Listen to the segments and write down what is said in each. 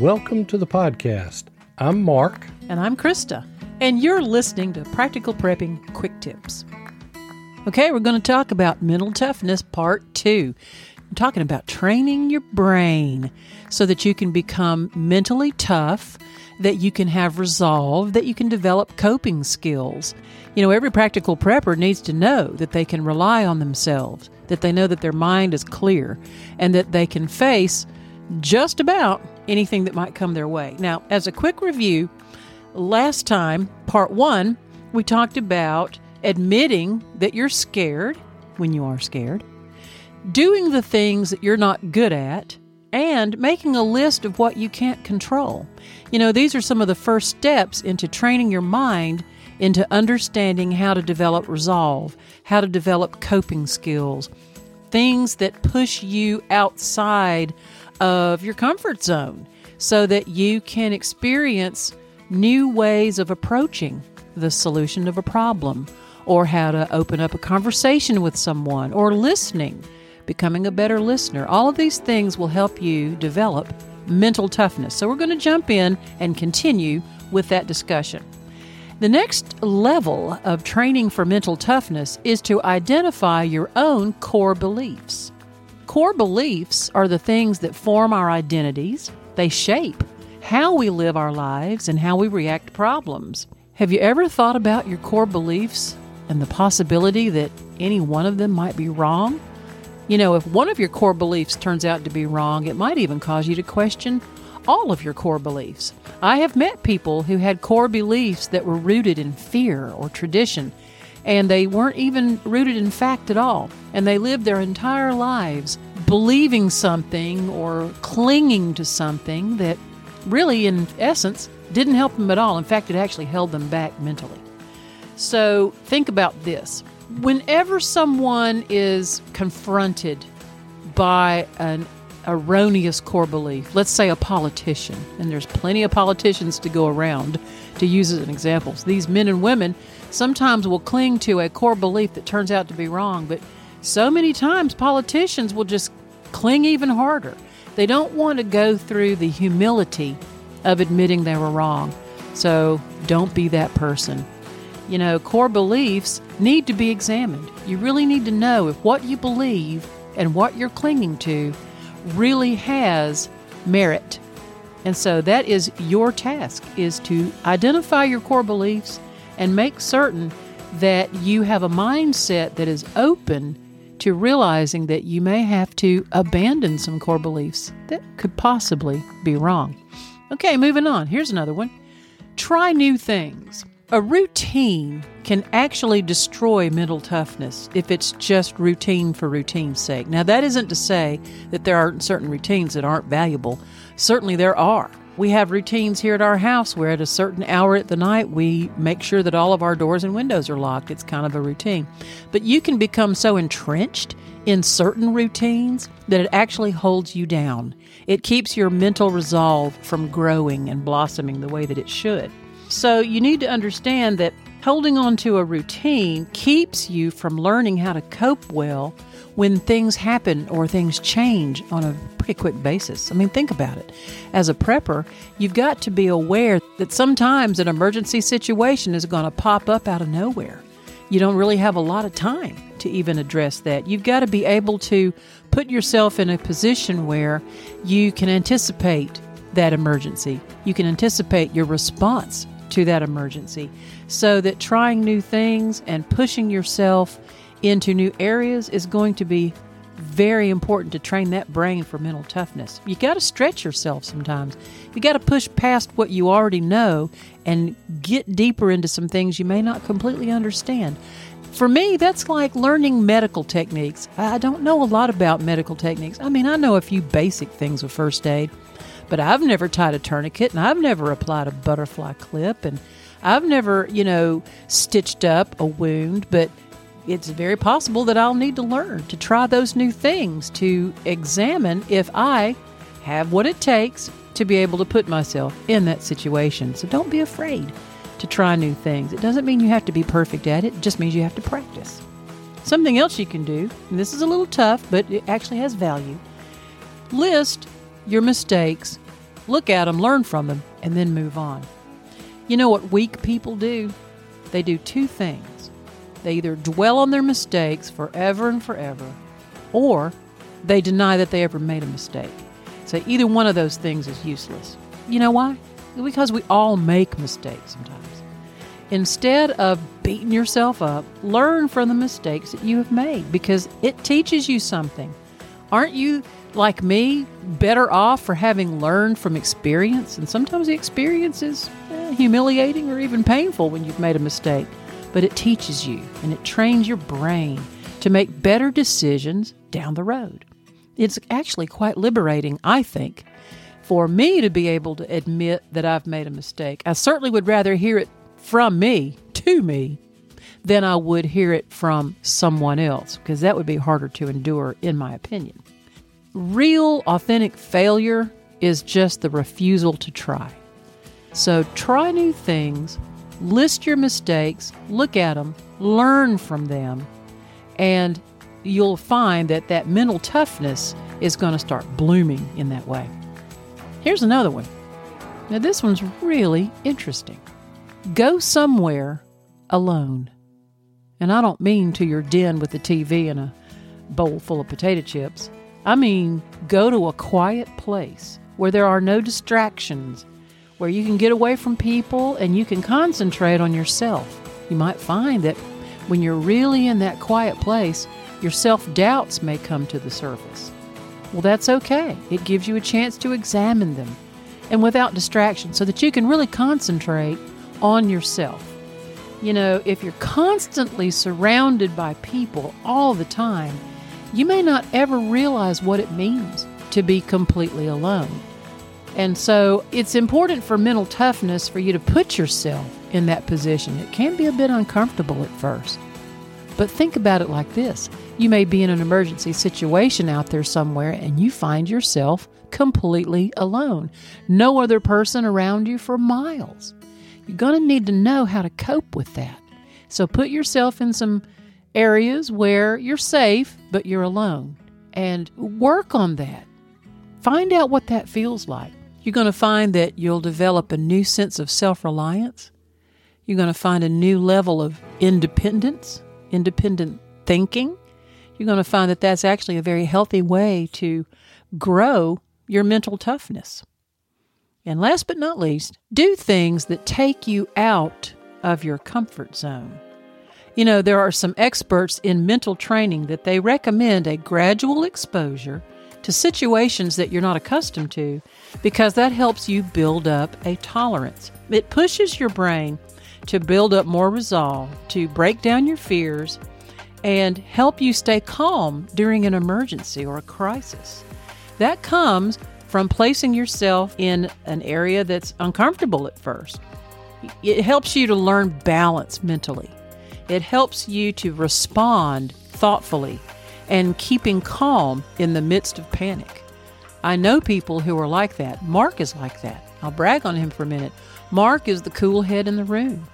Welcome to the podcast. I'm Mark. And I'm Krista. And you're listening to Practical Prepping Quick Tips. Okay, we're going to talk about mental toughness part two. I'm talking about training your brain so that you can become mentally tough, that you can have resolve, that you can develop coping skills. You know, every practical prepper needs to know that they can rely on themselves, that they know that their mind is clear, and that they can face just about anything that might come their way. Now, as a quick review, last time, part one, we talked about admitting that you're scared when you are scared, doing the things that you're not good at, and making a list of what you can't control. You know, these are some of the first steps into training your mind into understanding how to develop resolve, how to develop coping skills, things that push you outside of your comfort zone so that you can experience new ways of approaching the solution of a problem or how to open up a conversation with someone or listening, becoming a better listener. All of these things will help you develop mental toughness. So, we're going to jump in and continue with that discussion. The next level of training for mental toughness is to identify your own core beliefs. Core beliefs are the things that form our identities, they shape how we live our lives and how we react to problems. Have you ever thought about your core beliefs and the possibility that any one of them might be wrong? You know, if one of your core beliefs turns out to be wrong, it might even cause you to question all of your core beliefs. I have met people who had core beliefs that were rooted in fear or tradition and they weren't even rooted in fact at all. And they lived their entire lives believing something or clinging to something that really, in essence, didn't help them at all. In fact, it actually held them back mentally. So think about this. Whenever someone is confronted by an erroneous core belief, let's say a politician, and there's plenty of politicians to go around to use as an example. These men and women sometimes will cling to a core belief that turns out to be wrong, but so many times politicians will just cling even harder. They don't want to go through the humility of admitting they were wrong. So don't be that person. You know, core beliefs need to be examined. You really need to know if what you believe and what you're clinging to really has merit. And so that is your task is to identify your core beliefs and make certain that you have a mindset that is open to realizing that you may have to abandon some core beliefs that could possibly be wrong. Okay, moving on. Here's another one. Try new things. A routine can actually destroy mental toughness if it's just routine for routine's sake. Now, that isn't to say that there aren't certain routines that aren't valuable. Certainly, there are. We have routines here at our house where at a certain hour at the night we make sure that all of our doors and windows are locked. It's kind of a routine. But you can become so entrenched in certain routines that it actually holds you down. It keeps your mental resolve from growing and blossoming the way that it should. So you need to understand that holding on to a routine keeps you from learning how to cope well when things happen or things change on a pretty quick basis. I mean, think about it. As a prepper, you've got to be aware that sometimes an emergency situation is going to pop up out of nowhere. You don't really have a lot of time to even address that. You've got to be able to put yourself in a position where you can anticipate that emergency. You can anticipate your response to that emergency so that trying new things and pushing yourself into new areas is going to be very important to train that brain for mental toughness. You got to stretch yourself sometimes. You got to push past what you already know and get deeper into some things you may not completely understand. For me, that's like learning medical techniques. I don't know a lot about medical techniques. I mean, I know a few basic things of first aid, but I've never tied a tourniquet and I've never applied a butterfly clip and I've never, you know, stitched up a wound, but it's very possible that I'll need to learn to try those new things to examine if I have what it takes to be able to put myself in that situation. So don't be afraid to try new things. It doesn't mean you have to be perfect at it, it just means you have to practice. Something else you can do, and this is a little tough, but it actually has value. List your mistakes look at them, learn from them, and then move on. You know what weak people do? They do two things. They either dwell on their mistakes forever and forever, or they deny that they ever made a mistake. So either one of those things is useless. You know why? Because we all make mistakes sometimes. Instead of beating yourself up, learn from the mistakes that you have made because it teaches you something. Aren't you, like me, better off for having learned from experience? And sometimes the experience is eh, humiliating or even painful when you've made a mistake, but it teaches you and it trains your brain to make better decisions down the road. It's actually quite liberating, I think, for me to be able to admit that I've made a mistake. I certainly would rather hear it from me to me than I would hear it from someone else, because that would be harder to endure, in my opinion. Real, authentic failure is just the refusal to try. So try new things, list your mistakes, look at them, learn from them, and you'll find that that mental toughness is going to start blooming in that way. Here's another one. Now, this one's really interesting. Go somewhere alone. And I don't mean to your den with the TV and a bowl full of potato chips. I mean, go to a quiet place where there are no distractions, where you can get away from people and you can concentrate on yourself. You might find that when you're really in that quiet place, your self doubts may come to the surface. Well, that's okay. It gives you a chance to examine them and without distraction so that you can really concentrate on yourself. You know, if you're constantly surrounded by people all the time, you may not ever realize what it means to be completely alone. And so it's important for mental toughness for you to put yourself in that position. It can be a bit uncomfortable at first. But think about it like this you may be in an emergency situation out there somewhere and you find yourself completely alone, no other person around you for miles. You're going to need to know how to cope with that. So put yourself in some areas where you're safe, but you're alone, and work on that. Find out what that feels like. You're going to find that you'll develop a new sense of self reliance. You're going to find a new level of independence, independent thinking. You're going to find that that's actually a very healthy way to grow your mental toughness. And last but not least, do things that take you out of your comfort zone. You know, there are some experts in mental training that they recommend a gradual exposure to situations that you're not accustomed to because that helps you build up a tolerance. It pushes your brain to build up more resolve, to break down your fears, and help you stay calm during an emergency or a crisis. That comes from placing yourself in an area that's uncomfortable at first. It helps you to learn balance mentally. It helps you to respond thoughtfully and keeping calm in the midst of panic. I know people who are like that. Mark is like that. I'll brag on him for a minute. Mark is the cool head in the room.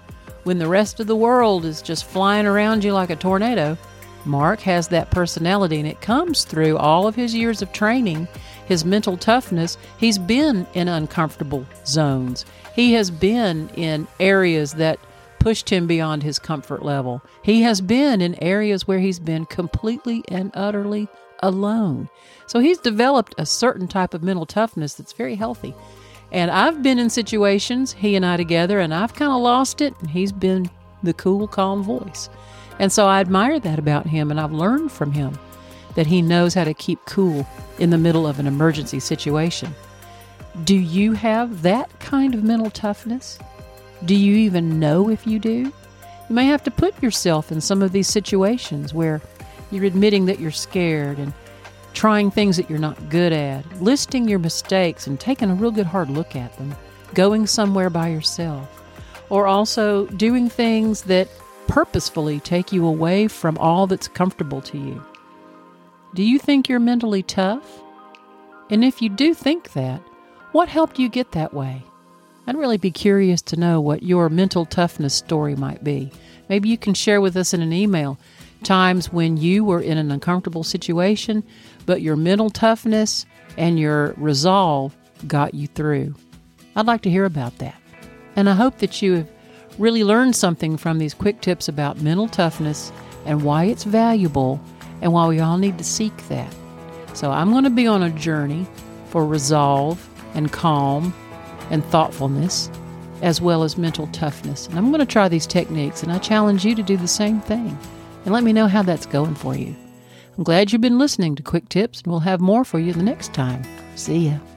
When the rest of the world is just flying around you like a tornado, Mark has that personality and it comes through all of his years of training his mental toughness, he's been in uncomfortable zones. He has been in areas that pushed him beyond his comfort level. He has been in areas where he's been completely and utterly alone. So he's developed a certain type of mental toughness that's very healthy. And I've been in situations, he and I together, and I've kind of lost it, and he's been the cool, calm voice. And so I admire that about him, and I've learned from him that he knows how to keep cool in the middle of an emergency situation. Do you have that kind of mental toughness? Do you even know if you do? You may have to put yourself in some of these situations where you're admitting that you're scared and trying things that you're not good at, listing your mistakes and taking a real good hard look at them, going somewhere by yourself, or also doing things that purposefully take you away from all that's comfortable to you. Do you think you're mentally tough? And if you do think that, what helped you get that way? I'd really be curious to know what your mental toughness story might be. Maybe you can share with us in an email times when you were in an uncomfortable situation, but your mental toughness and your resolve got you through. I'd like to hear about that. And I hope that you have really learn something from these quick tips about mental toughness and why it's valuable and why we all need to seek that. So I'm going to be on a journey for resolve and calm and thoughtfulness as well as mental toughness. And I'm going to try these techniques and I challenge you to do the same thing. And let me know how that's going for you. I'm glad you've been listening to Quick Tips and we'll have more for you the next time. See ya.